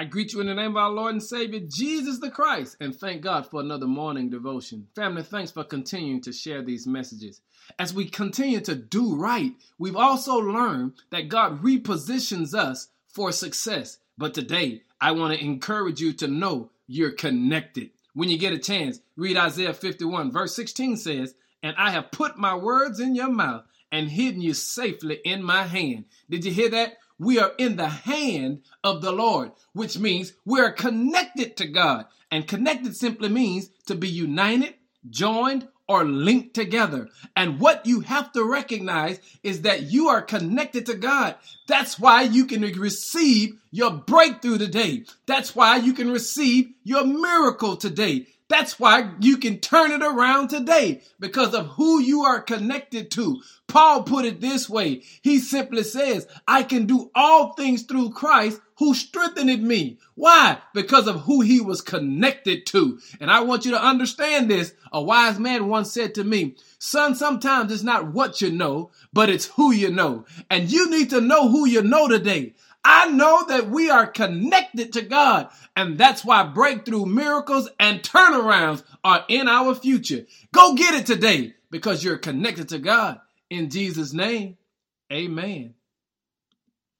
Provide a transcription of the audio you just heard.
I greet you in the name of our Lord and Savior, Jesus the Christ, and thank God for another morning devotion. Family, thanks for continuing to share these messages. As we continue to do right, we've also learned that God repositions us for success. But today, I want to encourage you to know you're connected. When you get a chance, read Isaiah 51, verse 16 says, And I have put my words in your mouth and hidden you safely in my hand. Did you hear that? We are in the hand of the Lord, which means we are connected to God. And connected simply means to be united, joined, or linked together. And what you have to recognize is that you are connected to God. That's why you can receive your breakthrough today. That's why you can receive your miracle today. That's why you can turn it around today because of who you are connected to. Paul put it this way. He simply says, I can do all things through Christ who strengthened me. Why? Because of who he was connected to. And I want you to understand this. A wise man once said to me, son, sometimes it's not what you know, but it's who you know. And you need to know who you know today. I know that we are connected to God, and that's why breakthrough miracles and turnarounds are in our future. Go get it today because you're connected to God. In Jesus' name, amen.